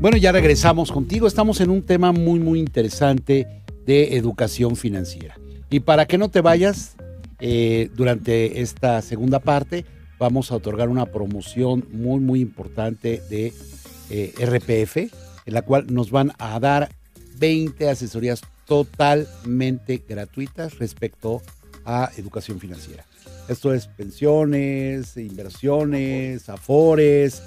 Bueno, ya regresamos contigo. Estamos en un tema muy, muy interesante de educación financiera. Y para que no te vayas, eh, durante esta segunda parte vamos a otorgar una promoción muy, muy importante de eh, RPF, en la cual nos van a dar 20 asesorías totalmente gratuitas respecto a educación financiera. Esto es pensiones, inversiones, afores,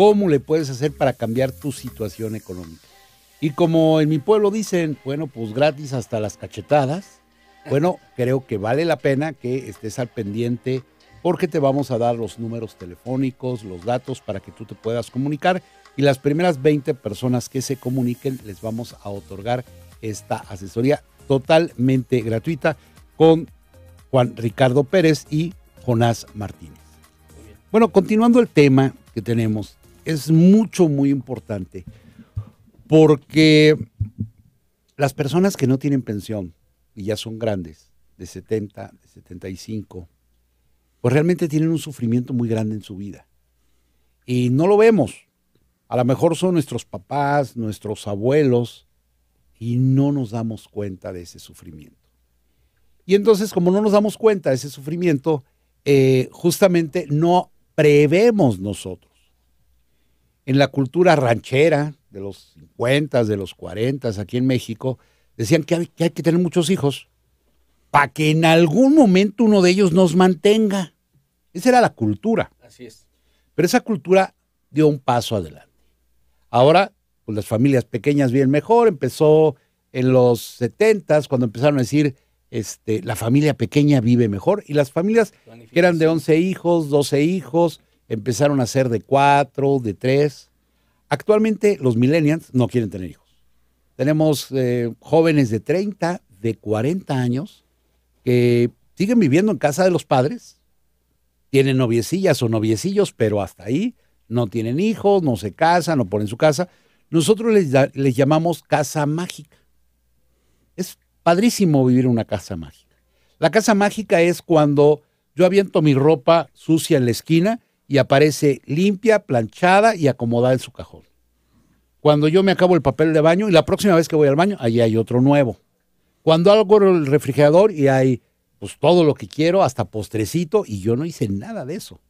cómo le puedes hacer para cambiar tu situación económica. Y como en mi pueblo dicen, bueno, pues gratis hasta las cachetadas, bueno, creo que vale la pena que estés al pendiente porque te vamos a dar los números telefónicos, los datos para que tú te puedas comunicar y las primeras 20 personas que se comuniquen les vamos a otorgar esta asesoría totalmente gratuita con Juan Ricardo Pérez y Jonás Martínez. Bueno, continuando el tema que tenemos, es mucho, muy importante porque las personas que no tienen pensión y ya son grandes, de 70, de 75, pues realmente tienen un sufrimiento muy grande en su vida. Y no lo vemos. A lo mejor son nuestros papás, nuestros abuelos, y no nos damos cuenta de ese sufrimiento. Y entonces, como no nos damos cuenta de ese sufrimiento, eh, justamente no prevemos nosotros. En la cultura ranchera de los 50, de los 40, aquí en México, decían que hay que, hay que tener muchos hijos para que en algún momento uno de ellos nos mantenga. Esa era la cultura. Así es. Pero esa cultura dio un paso adelante. Ahora, pues las familias pequeñas viven mejor. Empezó en los 70 cuando empezaron a decir, este, la familia pequeña vive mejor. Y las familias que eran de 11 hijos, 12 hijos, empezaron a ser de 4, de 3. Actualmente los millennials no quieren tener hijos. Tenemos eh, jóvenes de 30, de 40 años que siguen viviendo en casa de los padres, tienen noviecillas o noviecillos, pero hasta ahí no tienen hijos, no se casan, no ponen su casa. Nosotros les, les llamamos casa mágica. Es padrísimo vivir en una casa mágica. La casa mágica es cuando yo aviento mi ropa sucia en la esquina y aparece limpia, planchada y acomodada en su cajón. Cuando yo me acabo el papel de baño y la próxima vez que voy al baño, allí hay otro nuevo. Cuando hago el refrigerador y hay pues todo lo que quiero, hasta postrecito, y yo no hice nada de eso.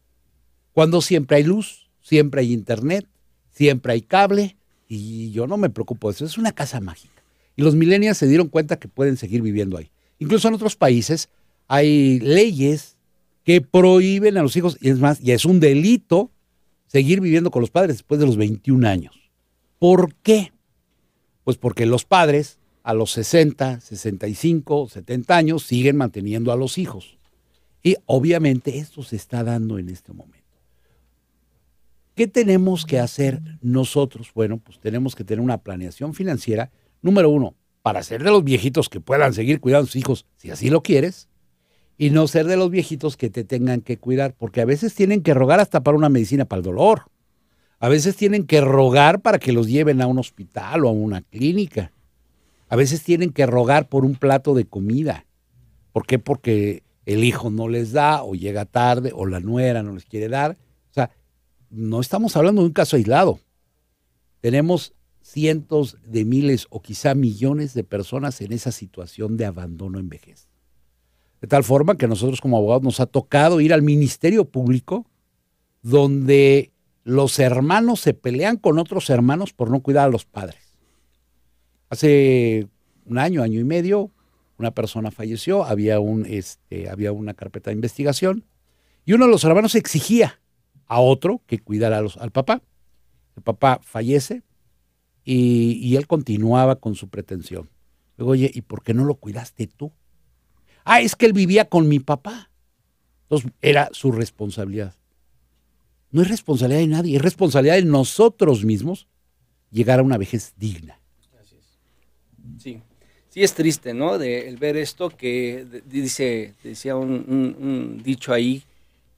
Cuando siempre hay luz, siempre hay internet, siempre hay cable, y yo no me preocupo de eso. Es una casa mágica. Y los millennials se dieron cuenta que pueden seguir viviendo ahí. Incluso en otros países hay leyes que prohíben a los hijos, y es más, y es un delito seguir viviendo con los padres después de los 21 años. ¿Por qué? Pues porque los padres a los 60, 65, 70 años siguen manteniendo a los hijos. Y obviamente esto se está dando en este momento. ¿Qué tenemos que hacer nosotros? Bueno, pues tenemos que tener una planeación financiera, número uno, para ser de los viejitos que puedan seguir cuidando a sus hijos, si así lo quieres, y no ser de los viejitos que te tengan que cuidar, porque a veces tienen que rogar hasta para una medicina para el dolor. A veces tienen que rogar para que los lleven a un hospital o a una clínica. A veces tienen que rogar por un plato de comida. ¿Por qué? Porque el hijo no les da o llega tarde o la nuera no les quiere dar. O sea, no estamos hablando de un caso aislado. Tenemos cientos de miles o quizá millones de personas en esa situación de abandono en. De tal forma que nosotros como abogados nos ha tocado ir al Ministerio Público donde los hermanos se pelean con otros hermanos por no cuidar a los padres. Hace un año, año y medio, una persona falleció, había, un, este, había una carpeta de investigación y uno de los hermanos exigía a otro que cuidara al papá. El papá fallece y, y, él continuaba con su pretensión. Luego, oye, ¿y por qué no lo cuidaste tú? Ah, es que él vivía con mi papá. Entonces era su responsabilidad. No es responsabilidad de nadie, es responsabilidad de nosotros mismos llegar a una vejez digna. Sí, sí es triste, ¿no? De el ver esto que dice, decía un, dicho ahí,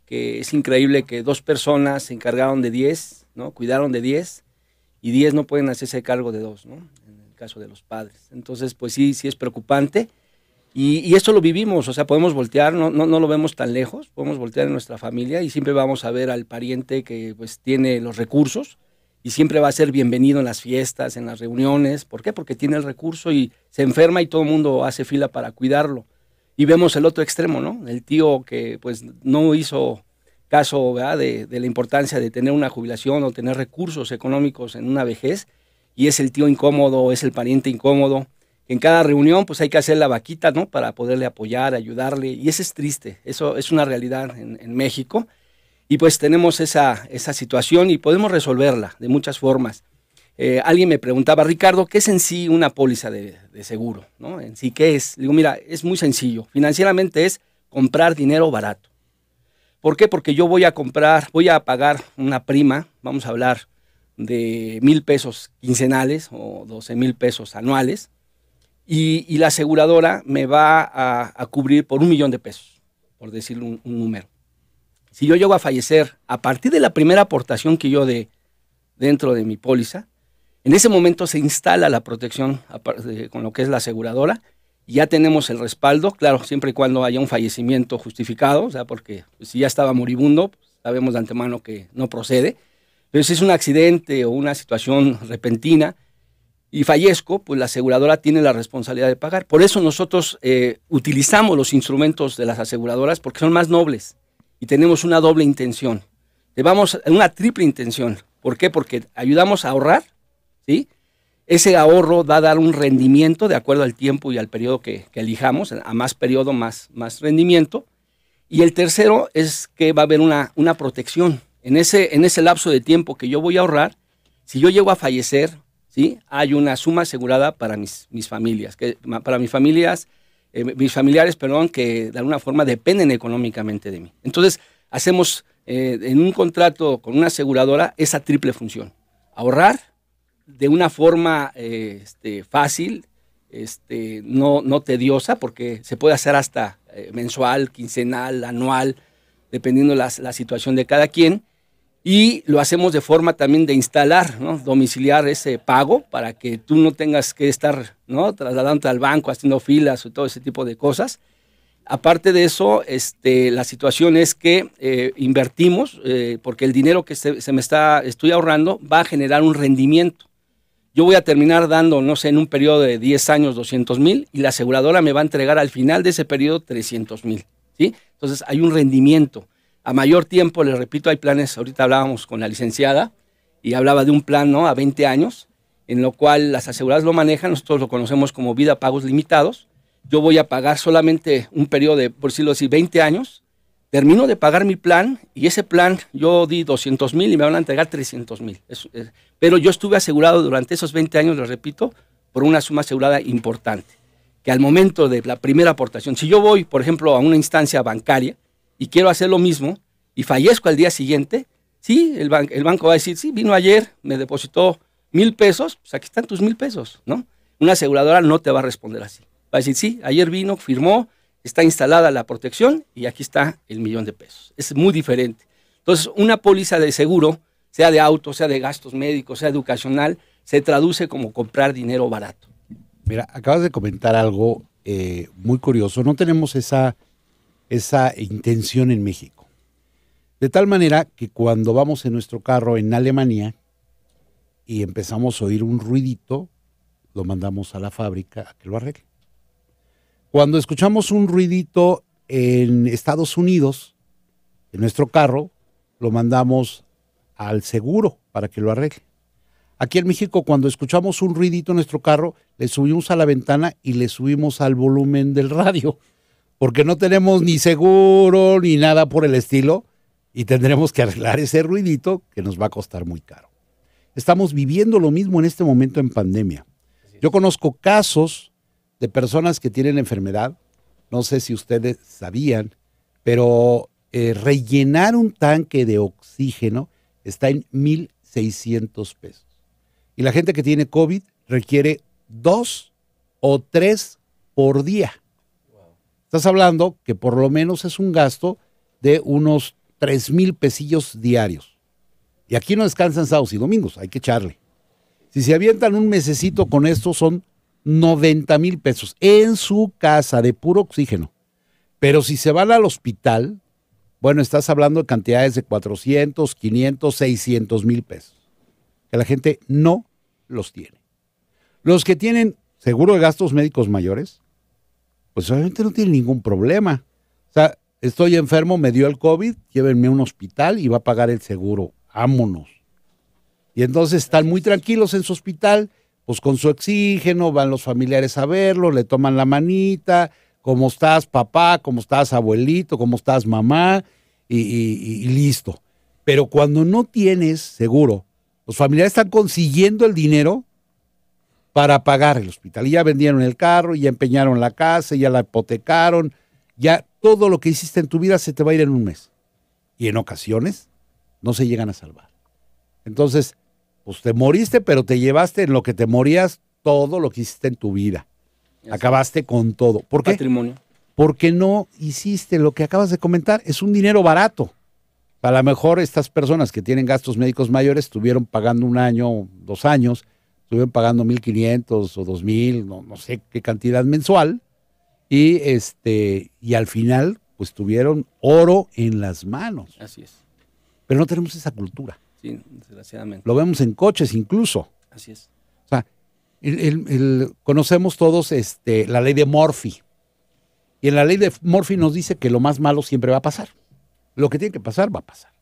que es increíble que dos personas se encargaron de 10, ¿no? Cuidaron de 10 y 10 no pueden hacerse cargo de dos, ¿no? En el caso de los padres. Entonces, pues sí, sí es preocupante. Y, y esto lo vivimos, o sea, podemos voltear, no, no, no, lo vemos tan lejos, podemos voltear en nuestra familia y siempre vamos a ver al pariente que pues tiene los recursos y siempre va a ser bienvenido en las fiestas, en las reuniones. ¿Por qué? Porque tiene el recurso y se enferma y todo el mundo hace fila para cuidarlo. Y vemos el otro extremo, ¿no? El tío que pues no hizo caso de, de, la importancia de tener una jubilación o tener recursos económicos en una vejez y es el tío incómodo, es el pariente incómodo. En cada reunión pues hay que hacer la vaquita, ¿no? Para poderle apoyar, ayudarle y eso es triste, eso es una realidad en, en México y pues tenemos esa, esa situación y podemos resolverla de muchas formas. Eh, alguien me preguntaba, Ricardo, ¿qué es en sí una póliza de, seguro? ¿no? En sí, ¿qué es? Digo, mira, es muy sencillo. Financieramente es comprar dinero barato. ¿Por qué? Porque yo voy a comprar, voy a pagar una prima, vamos a hablar de mil pesos quincenales o doce mil pesos anuales, y, la aseguradora me va a, cubrir por un millón de pesos, por decir un número. Si yo llego a fallecer a partir de la primera aportación que yo dé dentro de mi póliza, en ese momento se instala la protección con lo que es la aseguradora y ya tenemos el respaldo, claro, siempre y cuando haya un fallecimiento justificado, o sea, porque si ya estaba moribundo, pues, sabemos de antemano que no procede, pero si es un accidente o una situación repentina y fallezco, pues la aseguradora tiene la responsabilidad de pagar. Por eso nosotros eh, utilizamos los instrumentos de las aseguradoras porque son más nobles y tenemos una doble intención. Llevamos una triple intención. ¿Por qué? Porque ayudamos a ahorrar, ¿sí? Ese ahorro da a dar un rendimiento de acuerdo al tiempo y al periodo que, elijamos, a más periodo, más, más rendimiento. Y el tercero es que va a haber una, una protección. En ese, en ese lapso de tiempo que yo voy a ahorrar, si yo llego a fallecer, ¿sí? hay una suma asegurada para mis, mis familias, que, para mis familias eh, mis familiares, perdón, que de alguna forma dependen económicamente de mí. Entonces, hacemos eh, en un contrato con una aseguradora esa triple función. Ahorrar de una forma eh, este, fácil, este, no, no tediosa, porque se puede hacer hasta mensual, quincenal, anual, dependiendo la, la situación de cada quien y lo hacemos de forma también de instalar, domiciliar ese pago para que tú no tengas que estar ¿no? trasladándote al banco, haciendo filas o todo ese tipo de cosas. Aparte de eso, este, la situación es que eh, invertimos, eh, porque el dinero que se, me está, estoy ahorrando va a generar un rendimiento. Yo voy a terminar dando, no sé, en un periodo de 10 años 200 mil y la aseguradora me va a entregar al final de ese periodo 300 mil. ¿sí? Entonces hay un rendimiento a mayor tiempo, les repito, hay planes, ahorita hablábamos con la licenciada y hablaba de un plan ¿no? a 20 años, en lo cual las aseguradoras lo manejan, nosotros lo conocemos como vida pagos limitados. Yo voy a pagar solamente un periodo de, por decirlo así, 20 años, termino de pagar mi plan y ese plan yo di 200 mil y me van a entregar 300 mil. Pero yo estuve asegurado durante esos 20 años, les repito, por una suma asegurada importante, que al momento de la primera aportación, si yo voy, por ejemplo, a una instancia bancaria, y quiero hacer lo mismo y fallezco al día siguiente, sí, el, el banco va a decir, sí, vino ayer, me depositó mil pesos, pues aquí están tus mil pesos, ¿no? Una aseguradora no te va a responder así. Va a decir, sí, ayer vino, firmó, está instalada la protección y aquí está el millón de pesos. Es muy diferente. Entonces, una póliza de seguro, sea de auto, sea de gastos médicos, sea educacional, se traduce como comprar dinero barato. Mira, acabas de comentar algo eh, muy curioso. No tenemos esa esa intención en México. De tal manera que cuando vamos en nuestro carro en Alemania y empezamos a oír un ruidito, lo mandamos a la fábrica a que lo arregle. Cuando escuchamos un ruidito en Estados Unidos, en nuestro carro, lo mandamos al seguro para que lo arregle. Aquí en México, cuando escuchamos un ruidito en nuestro carro, le subimos a la ventana y le subimos al volumen del radio porque no tenemos ni seguro ni nada por el estilo y tendremos que arreglar ese ruidito que nos va a costar muy caro. Estamos viviendo lo mismo en este momento en pandemia. Yo conozco casos de personas que tienen enfermedad, no sé si ustedes sabían, pero eh, rellenar un tanque de oxígeno está en 1.600 pesos. Y la gente que tiene COVID requiere dos o tres por día. Estás hablando que por lo menos es un gasto de unos 3 mil pesillos diarios. Y aquí no descansan sábados y domingos, hay que echarle. Si se avientan un mesecito con esto son 90 mil pesos en su casa de puro oxígeno. Pero si se van al hospital, bueno, estás hablando de cantidades de 400, 500, 600 mil pesos. que la gente no los tiene. Los que tienen seguro de gastos médicos mayores, pues obviamente no tienen ningún problema. O sea, estoy enfermo, me dio el COVID, llévenme a un hospital y va a pagar el seguro. Vámonos. Y entonces están muy tranquilos en su hospital, pues con su oxígeno, van los familiares a verlo, le toman la manita, ¿cómo estás papá? ¿Cómo estás abuelito? ¿Cómo estás mamá? Y, listo. Pero cuando no tienes seguro, los familiares están consiguiendo el dinero para pagar el hospital. Y ya vendieron el carro, ya empeñaron la casa, ya la hipotecaron, ya todo lo que hiciste en tu vida se te va a ir en un mes. Y en ocasiones no se llegan a salvar. Entonces, pues te moriste, pero te llevaste en lo que te morías todo lo que hiciste en tu vida. Acabaste con todo. ¿Por qué? Patrimonio. Porque no hiciste lo que acabas de comentar. Es un dinero barato. A lo mejor estas personas que tienen gastos médicos mayores estuvieron pagando un año, dos años, estuvieron pagando 1.500 o 2.000, no, no sé qué cantidad mensual, y, este, y al final pues tuvieron oro en las manos. Así es. Pero no tenemos esa cultura. Sí, desgraciadamente. Lo vemos en coches incluso. Así es. O sea, conocemos todos este, la ley de Murphy. Y en la ley de Murphy nos dice que lo más malo siempre va a pasar. Lo que tiene que pasar va a pasar.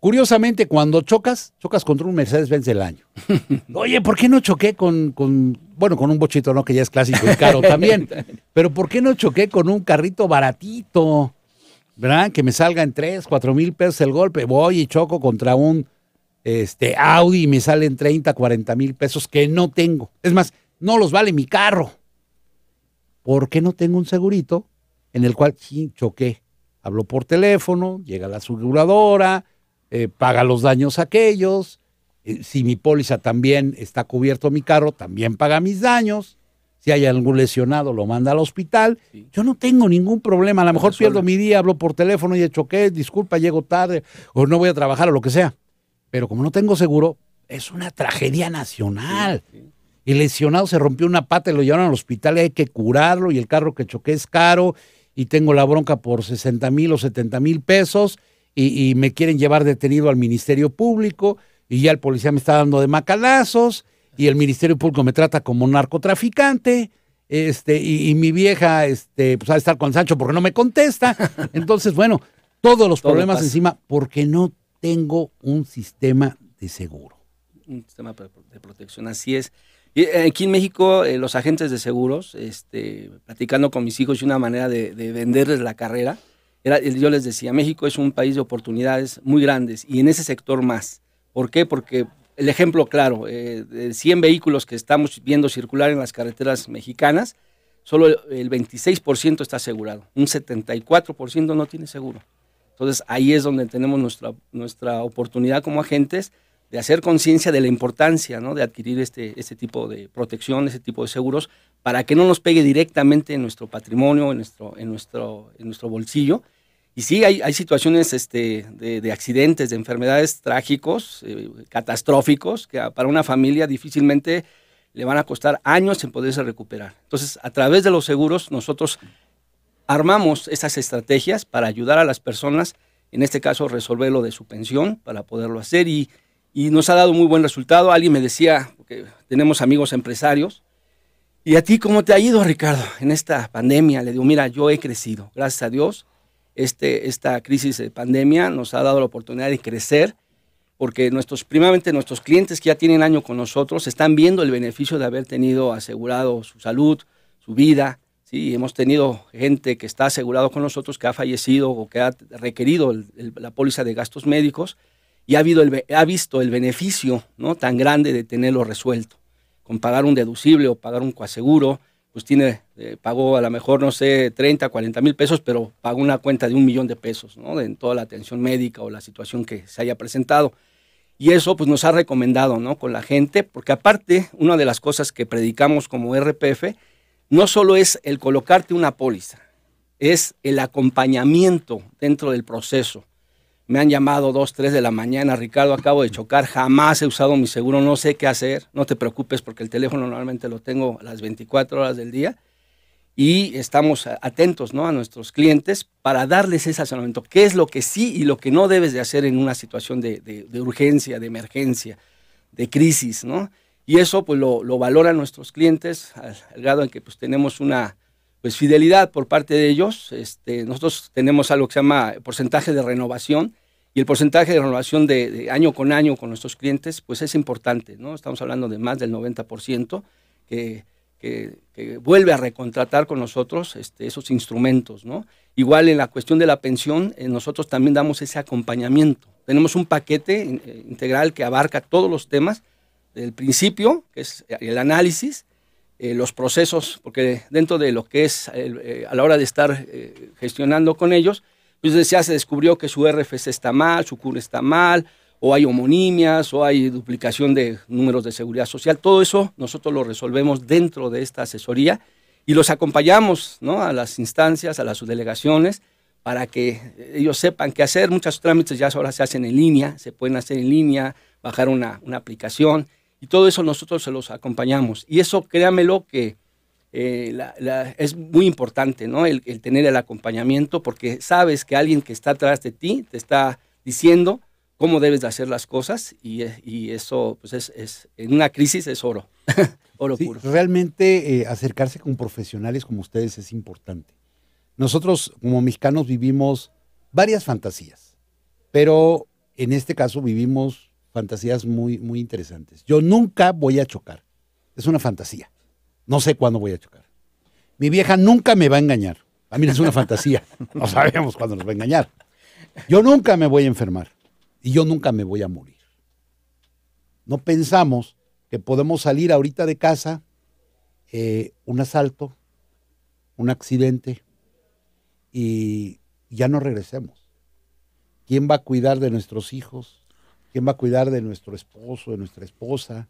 Curiosamente, cuando chocas, chocas contra un Mercedes-Benz del año. Oye, ¿por qué no choqué con, con, bueno, con un bochito, no, que ya es clásico y caro también, pero ¿por qué no choqué con un carrito baratito? ¿verdad? Que me salga en 3, 4 mil pesos el golpe, voy y choco contra un este, Audi y me salen 30, 40 mil pesos que no tengo. Es más, no los vale mi carro. ¿Por qué no tengo un segurito en el cual sí choqué? Hablo por teléfono, llega la aseguradora, eh, paga los daños aquellos. Eh, si mi póliza también está cubierto mi carro, también paga mis daños si hay algún lesionado, lo manda al hospital. Yo no tengo ningún problema. A lo mejor pierdo mi día, hablo por teléfono y he choqué, disculpa, llego tarde o no voy a trabajar o lo que sea. Pero como no tengo seguro, es una tragedia nacional. El lesionado se rompió una pata y lo llevaron al hospital y hay que curarlo y el carro que choqué es caro y tengo la bronca por 60 mil o 70 mil pesos y, y me quieren llevar detenido al Ministerio Público y ya el policía me está dando de macalazos y el Ministerio Público me trata como narcotraficante, este, y, mi vieja, este, pues a estar con Sancho porque no me contesta. Entonces, bueno, todos los problemas encima porque no tengo un sistema de seguro. Un sistema de protección, así es. Y eh, aquí en México, eh, los agentes de seguros, este, platicando con mis hijos y una manera de, de venderles la carrera, yo les decía, México es un país de oportunidades muy grandes y en ese sector más. ¿Por qué? Porque el ejemplo claro, eh, de 100 vehículos que estamos viendo circular en las carreteras mexicanas, solo el 26% está asegurado, un 74% no tiene seguro. Entonces ahí es donde tenemos nuestra, nuestra oportunidad como agentes de hacer conciencia de la importancia de adquirir este, este tipo de protección, ese tipo de seguros, para que no nos pegue directamente en nuestro patrimonio, en nuestro, en nuestro, en nuestro bolsillo, y sí, hay, hay situaciones este, de, accidentes, de enfermedades trágicos, eh, catastróficos, que para una familia difícilmente le van a costar años en poderse recuperar. Entonces, a través de los seguros, nosotros armamos esas estrategias para ayudar a las personas, en este caso, resolver lo de su pensión, para poderlo hacer. Y, y nos ha dado muy buen resultado. Alguien me decía, que tenemos amigos empresarios, ¿y a ti cómo te ha ido, Ricardo, en esta pandemia? Le digo, mira, yo he crecido, gracias a Dios este, esta crisis de pandemia nos ha dado la oportunidad de crecer, porque nuestros, primeramente nuestros clientes que ya tienen año con nosotros están viendo el beneficio de haber tenido asegurado su salud, su vida. ¿sí? Hemos tenido gente que está asegurado con nosotros, que ha fallecido o que ha requerido la póliza de gastos médicos y ha, habido el, ha visto el beneficio ¿no? tan grande de tenerlo resuelto, con pagar un deducible o pagar un coaseguro, pues tiene, eh, pagó a lo mejor, no sé, 30, 40 mil pesos, pero pagó una cuenta de un millón de pesos, ¿no? En toda la atención médica o la situación que se haya presentado. Y eso pues nos ha recomendado, ¿no? Con la gente, porque aparte, una de las cosas que predicamos como RPF, no solo es el colocarte una póliza, es el acompañamiento dentro del proceso me han llamado dos, tres de la mañana, Ricardo, acabo de chocar, jamás he usado mi seguro, no sé qué hacer, no te preocupes porque el teléfono normalmente lo tengo a las 24 horas del día y estamos atentos ¿no? a nuestros clientes para darles ese asesoramiento, qué es lo que sí y lo que no debes de hacer en una situación de, urgencia, de emergencia, de crisis, ¿no? Y eso pues lo, lo valoran nuestros clientes al, grado en que pues tenemos una pues fidelidad por parte de ellos. Este, nosotros tenemos algo que se llama porcentaje de renovación y el porcentaje de renovación de, año con año con nuestros clientes pues es importante, ¿no? Estamos hablando de más del 90% que, que, vuelve a recontratar con nosotros este, esos instrumentos, ¿no? Igual en la cuestión de la pensión, eh, nosotros también damos ese acompañamiento. Tenemos un paquete eh, integral que abarca todos los temas del principio, que es el análisis, eh, los procesos, porque dentro de lo que es eh, a la hora de estar eh, gestionando con ellos, pues ya se descubrió que su RFC está mal, su CUR está mal, o hay homonimias, o hay duplicación de números de seguridad social. Todo eso nosotros lo resolvemos dentro de esta asesoría y los acompañamos ¿no? a las instancias, a las subdelegaciones, para que ellos sepan qué hacer. Muchos trámites ya ahora se hacen en línea, se pueden hacer en línea, bajar una, una aplicación y todo eso nosotros se los acompañamos. Y eso, créamelo, que eh, es muy importante, ¿no? El, tener el acompañamiento, porque sabes que alguien que está atrás de ti te está diciendo cómo debes de hacer las cosas y, y eso, pues es, es, en una crisis es oro, oro puro. Realmente eh, acercarse con profesionales como ustedes es importante. Nosotros como mexicanos vivimos varias fantasías, pero en este caso vivimos fantasías muy, muy interesantes. Yo nunca voy a chocar. Es una fantasía. No sé cuándo voy a chocar. Mi vieja nunca me va a engañar. A mí es una fantasía. No sabemos cuándo nos va a engañar. Yo nunca me voy a enfermar. Y yo nunca me voy a morir. No pensamos que podemos salir ahorita de casa, eh, un asalto, un accidente, y ya no regresemos. ¿Quién va a cuidar de nuestros hijos? ¿Quién va a cuidar de nuestro esposo, de nuestra esposa?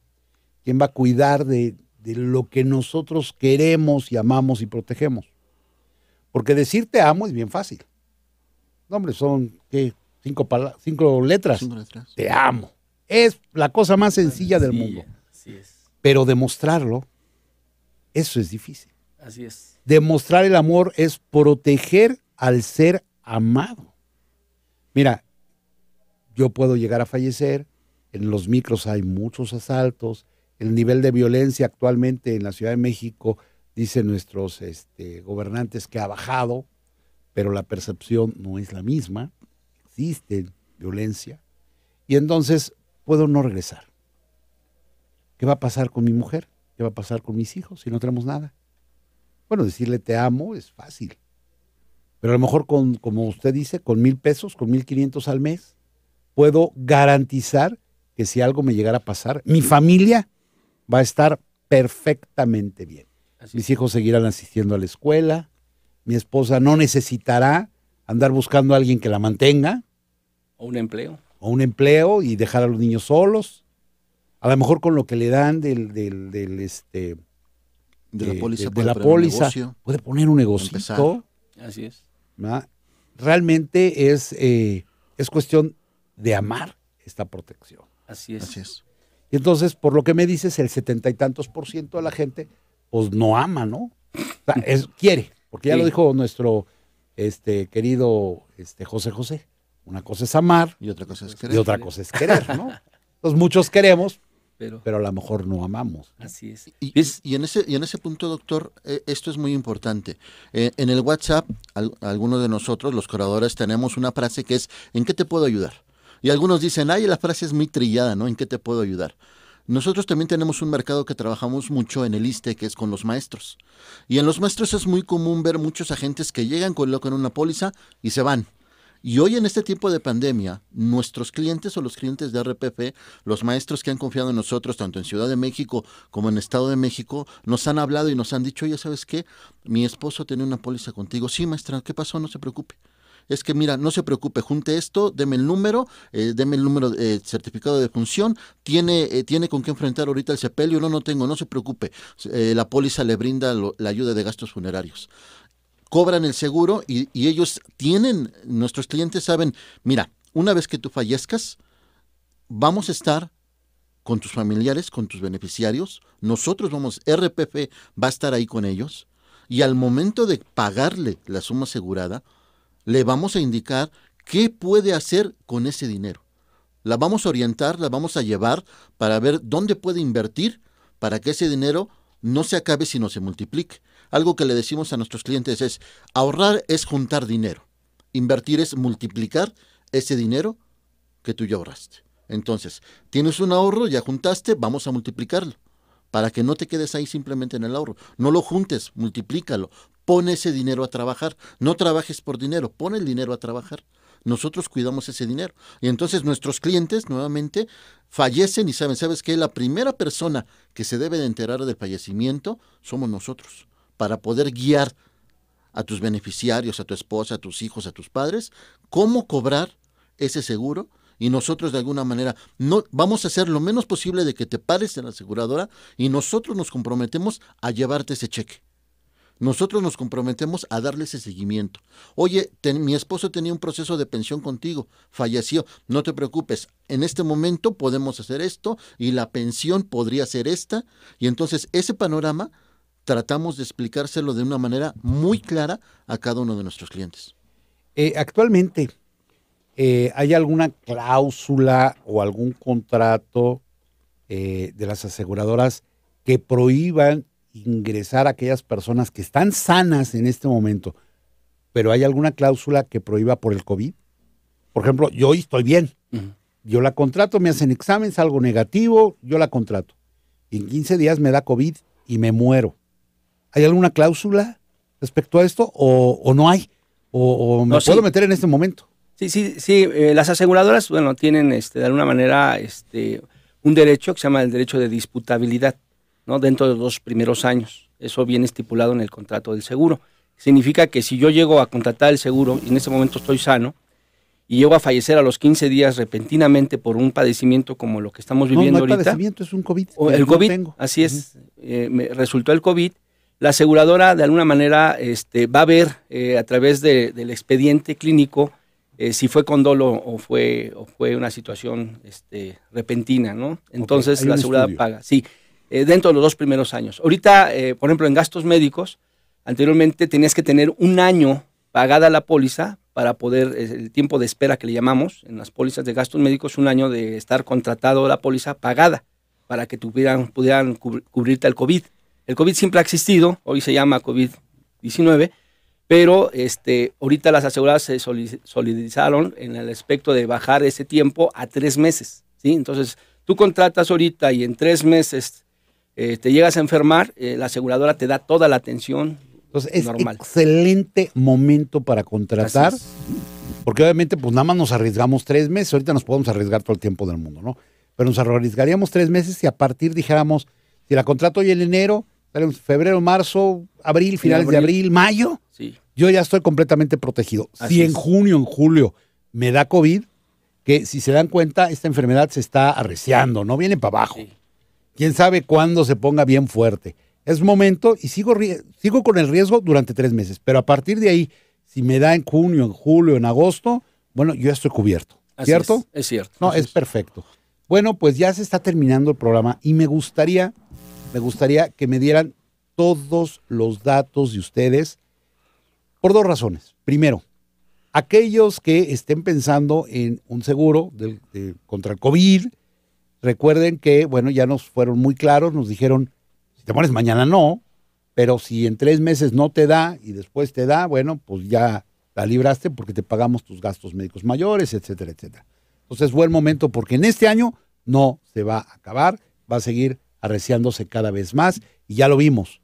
¿Quién va a cuidar de, lo que nosotros queremos y amamos y protegemos? Porque decir te amo es bien fácil. No, hombre, son ¿qué? Cinco, cinco, letras. cinco letras. Te amo. Es la cosa más sencilla del mundo. Así es. Pero demostrarlo, eso es difícil. Así es. Demostrar el amor es proteger al ser amado. Mira, yo puedo llegar a fallecer, en los micros hay muchos asaltos, el nivel de violencia actualmente en la Ciudad de México, dicen nuestros este, gobernantes que ha bajado, pero la percepción no es la misma, existe violencia, y entonces puedo no regresar. ¿Qué va a pasar con mi mujer? ¿Qué va a pasar con mis hijos si no tenemos nada? Bueno, decirle te amo es fácil, pero a lo mejor con, como usted dice, con mil pesos, con mil quinientos al mes, puedo garantizar que si algo me llegara a pasar, mi familia va a estar perfectamente bien. Mis hijos seguirán asistiendo a la escuela, mi esposa no necesitará andar buscando a alguien que la mantenga. O un empleo. O un empleo y dejar a los niños solos. A lo mejor con lo que le dan del, del, este de, la póliza, de, la póliza puede poner un negocio. Así es. Realmente es, eh, es cuestión de amar esta protección. Así es. Y entonces, por lo que me dices, el setenta y tantos por ciento de la gente, pues no ama, ¿no? O sea, es, quiere, porque ya lo dijo nuestro este, querido este, José José. Una cosa es amar y otra cosa es querer. Y otra cosa es querer, ¿no? Entonces muchos queremos, pero, pero a lo mejor no amamos. Así es. Y, en ese, y en ese punto, doctor, eh, esto es muy importante. Eh, en el WhatsApp, algunos de nosotros, los curadores, tenemos una frase que es, ¿en qué te puedo ayudar? Y algunos dicen, ay, la frase es muy trillada, ¿no? ¿En qué te puedo ayudar? Nosotros también tenemos un mercado que trabajamos mucho en el ISTE, que es con los maestros. Y en los maestros es muy común ver muchos agentes que llegan, colocan una póliza y se van. Y hoy en este tiempo de pandemia, nuestros clientes o los clientes de RPF, los maestros que han confiado en nosotros, tanto en Ciudad de México como en Estado de México, nos han hablado y nos han dicho, oye, ¿sabes qué? Mi esposo tiene una póliza contigo. Sí, maestra, ¿qué pasó? No se preocupe es que mira, no se preocupe, junte esto, deme el número, eh, deme el número eh, certificado de función, tiene, eh, tiene con qué enfrentar ahorita el sepelio, no, no tengo, no se preocupe, eh, la póliza le brinda la ayuda de gastos funerarios. Cobran el seguro y, ellos tienen, nuestros clientes saben, mira, una vez que tú fallezcas, vamos a estar con tus familiares, con tus beneficiarios, nosotros vamos, RPF va a estar ahí con ellos, y al momento de pagarle la suma asegurada, le vamos a indicar qué puede hacer con ese dinero. La vamos a orientar, la vamos a llevar para ver dónde puede invertir para que ese dinero no se acabe sino se multiplique. Algo que le decimos a nuestros clientes es, ahorrar es juntar dinero, invertir es multiplicar ese dinero que tú ya ahorraste. Entonces, tienes un ahorro, ya juntaste, vamos a multiplicarlo, para que no te quedes ahí simplemente en el ahorro. No lo juntes, multiplícalo, pon ese dinero a trabajar, no trabajes por dinero, pon el dinero a trabajar. Nosotros cuidamos ese dinero. Y entonces nuestros clientes nuevamente fallecen y saben, ¿sabes qué? La primera persona que se debe de enterar del fallecimiento somos nosotros, para poder guiar a tus beneficiarios, a tu esposa, a tus hijos, a tus padres, cómo cobrar ese seguro y nosotros de alguna manera no vamos a hacer lo menos posible de que te pares en la aseguradora y nosotros nos comprometemos a llevarte ese cheque. Nosotros nos comprometemos a darle ese seguimiento. Oye, mi esposo tenía un proceso de pensión contigo, falleció, no te preocupes, en este momento podemos hacer esto y la pensión podría ser esta. Y entonces ese panorama tratamos de explicárselo de una manera muy clara a cada uno de nuestros clientes. Eh, actualmente, eh, ¿hay alguna cláusula o algún contrato eh, de las aseguradoras que prohíban ingresar a aquellas personas que están sanas en este momento, pero hay alguna cláusula que prohíba por el COVID? Por ejemplo, yo hoy estoy bien. Yo la contrato, me hacen examen, salgo negativo, yo la contrato. Y en 15 días me da COVID y me muero. ¿Hay alguna cláusula respecto a esto o, no hay? ¿O, me puedo meter en este momento? Sí, sí, sí. Eh, las aseguradoras, bueno, tienen este, de alguna manera este, un derecho que se llama el derecho de disputabilidad, ¿no? Dentro de los dos primeros años. Eso viene estipulado en el contrato del seguro. Significa que si yo llego a contratar el seguro y en ese momento estoy sano y llego a fallecer a los 15 días repentinamente por un padecimiento como lo que estamos viviendo no, no ahorita. padecimiento, es un COVID. el COVID, así es. Eh, me resultó el COVID. La aseguradora, de alguna manera, este, va a ver eh, a través del expediente clínico eh, si fue con dolo o fue, o fue una situación este, repentina, ¿no? Entonces la seguridad paga. Sí, eh, dentro de los dos primeros años. Ahorita, eh, por ejemplo, en gastos médicos, anteriormente tenías que tener un año pagada la póliza para poder, el tiempo de espera que le llamamos en las pólizas de gastos médicos, un año de estar contratado la póliza pagada para que tuvieran, pudieran cubrirte el COVID. El COVID siempre ha existido, hoy se llama COVID-19, pero este, ahorita las aseguradoras se solidizaron en el aspecto de bajar ese tiempo a tres meses. ¿sí? Entonces, tú contratas ahorita y en tres meses eh, te llegas a enfermar, eh, la aseguradora te da toda la atención Entonces, es excelente momento para contratar, porque obviamente pues nada más nos arriesgamos tres meses, ahorita nos podemos arriesgar todo el tiempo del mundo, ¿no? Pero nos arriesgaríamos tres meses y a partir dijéramos, si la contrato hoy en enero, febrero, marzo, abril, finales de abril, mayo, yo ya estoy completamente protegido. si en junio, en julio me da COVID, que si se dan cuenta, esta enfermedad se está arreciando, no viene para abajo. Quién sabe cuándo se ponga bien fuerte. Es momento y sigo, sigo con el riesgo durante tres meses, pero a partir de ahí, si me da en junio, en julio, en agosto, bueno, yo ya estoy cubierto. ¿Cierto? Es, cierto. No, es, perfecto. Bueno, pues ya se está terminando el programa y me gustaría, me gustaría que me dieran todos los datos de ustedes por dos razones. Primero, aquellos que estén pensando en un seguro contra el COVID, recuerden que, bueno, ya nos fueron muy claros, nos dijeron, si te mueres mañana no, pero si en tres meses no te da y después te da, bueno, pues ya la libraste porque te pagamos tus gastos médicos mayores, etcétera, etcétera. Entonces, buen momento porque en este año no se va a acabar, va a seguir arreciándose cada vez más y ya lo vimos.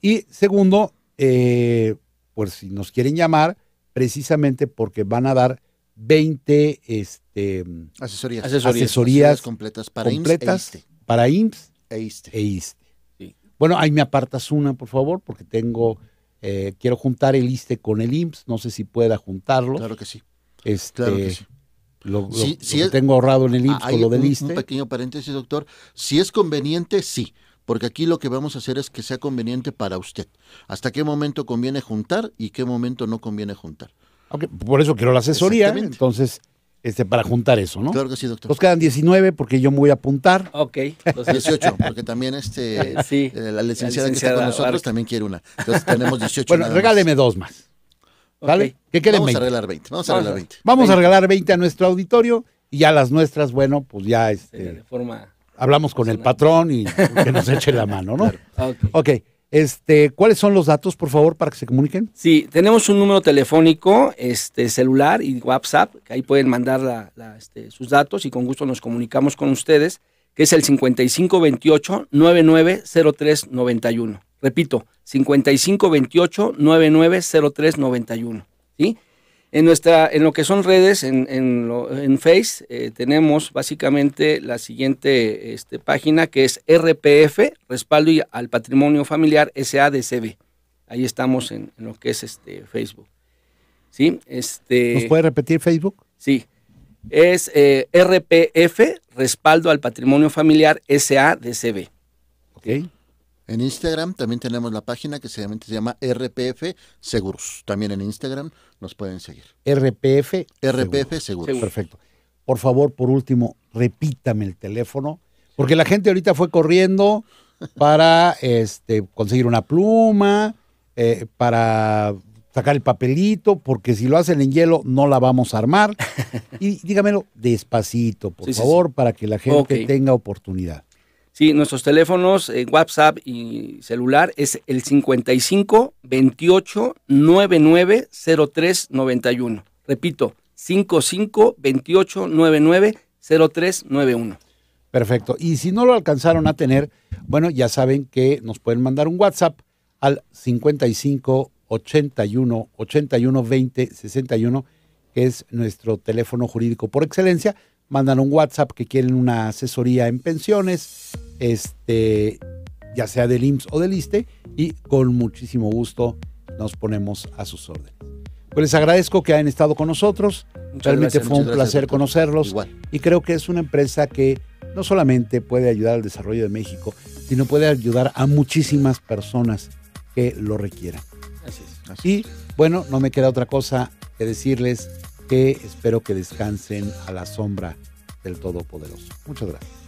Y segundo, eh, pues si nos quieren llamar, precisamente porque van a dar 20 este, asesorías, asesorías, completas para completas IMSS e para IMSS e ISTE. E ISTE. Bueno, ahí me apartas una, por favor, porque tengo, eh, quiero juntar el ISTE con el IMSS, no sé si pueda juntarlo. Claro que sí. Este, claro que sí. Lo, tengo ahorrado en el IMSS con lo del ISTE. Un pequeño paréntesis, doctor. Si es conveniente, sí porque aquí lo que vamos a hacer es que sea conveniente para usted. ¿Hasta qué momento conviene juntar y qué momento no conviene juntar? por eso quiero la asesoría, entonces, este, para juntar eso, ¿no? Claro que sí, doctor. Nos quedan 19 porque yo me voy a apuntar. Ok. 18, porque también este, eh, la, licenciada que está con nosotros también quiere una. Entonces tenemos 18 Bueno, regáleme dos más. ¿Vale? Que queden Vamos a regalar 20. Vamos a regalar 20. Vamos a regalar 20 a nuestro auditorio Y ya las nuestras, bueno, pues ya este, de forma... hablamos con el patrón y que nos eche la mano, ¿no? Ah, ok. Ok, este, ¿cuáles son los datos, por favor, para que se comuniquen? Sí, tenemos un número telefónico, este, celular y WhatsApp, que ahí pueden mandar la- la, este, sus datos y con gusto nos comunicamos con ustedes, que es el 5528-990391. Repito, 5528-990391. ¿sí? En, nuestra, en lo que son redes, en, en, lo- en Face, eh, tenemos básicamente la siguiente este, página que es RPF, Respaldo y- al Patrimonio Familiar SADCB. Ahí estamos en, en lo que es este Facebook. ¿Sí? Este, ¿Nos puede repetir Facebook? Sí. Es eh, RPF, Respaldo al Patrimonio Familiar SADCB. Ok. En Instagram también tenemos la página que se llama, se llama RPF Seguros. También en Instagram nos pueden seguir. RPF. RPF Seguros. Seguro. Perfecto. Por favor, por último, repítame el teléfono, porque la gente ahorita fue corriendo para este, conseguir una pluma, eh, para sacar el papelito, porque si lo hacen en hielo no la vamos a armar. Y dígamelo despacito, por Sí, sí, favor, para que la gente Ok. tenga oportunidad. Sí, nuestros teléfonos, eh, WhatsApp y celular es el 55 28 99 03 91. Repito, 55 28 99 03 91. Perfecto. Y si no lo alcanzaron a tener, bueno, ya saben que nos pueden mandar un WhatsApp al 55 81 81 20 61, que es nuestro teléfono jurídico por excelencia. Mandan un WhatsApp que quieren una asesoría en pensiones, este, ya sea del IMSS o del ISTE, y con muchísimo gusto nos ponemos a sus órdenes. Pues les agradezco que hayan estado con nosotros. Muchas Realmente gracias, fue un gracias, placer conocerlos Igual. y creo que es una empresa que no solamente puede ayudar al desarrollo de México, sino puede ayudar a muchísimas personas que lo requieran. Y bueno, no me queda otra cosa que decirles que espero que descansen a la sombra del Todopoderoso. Muchas gracias.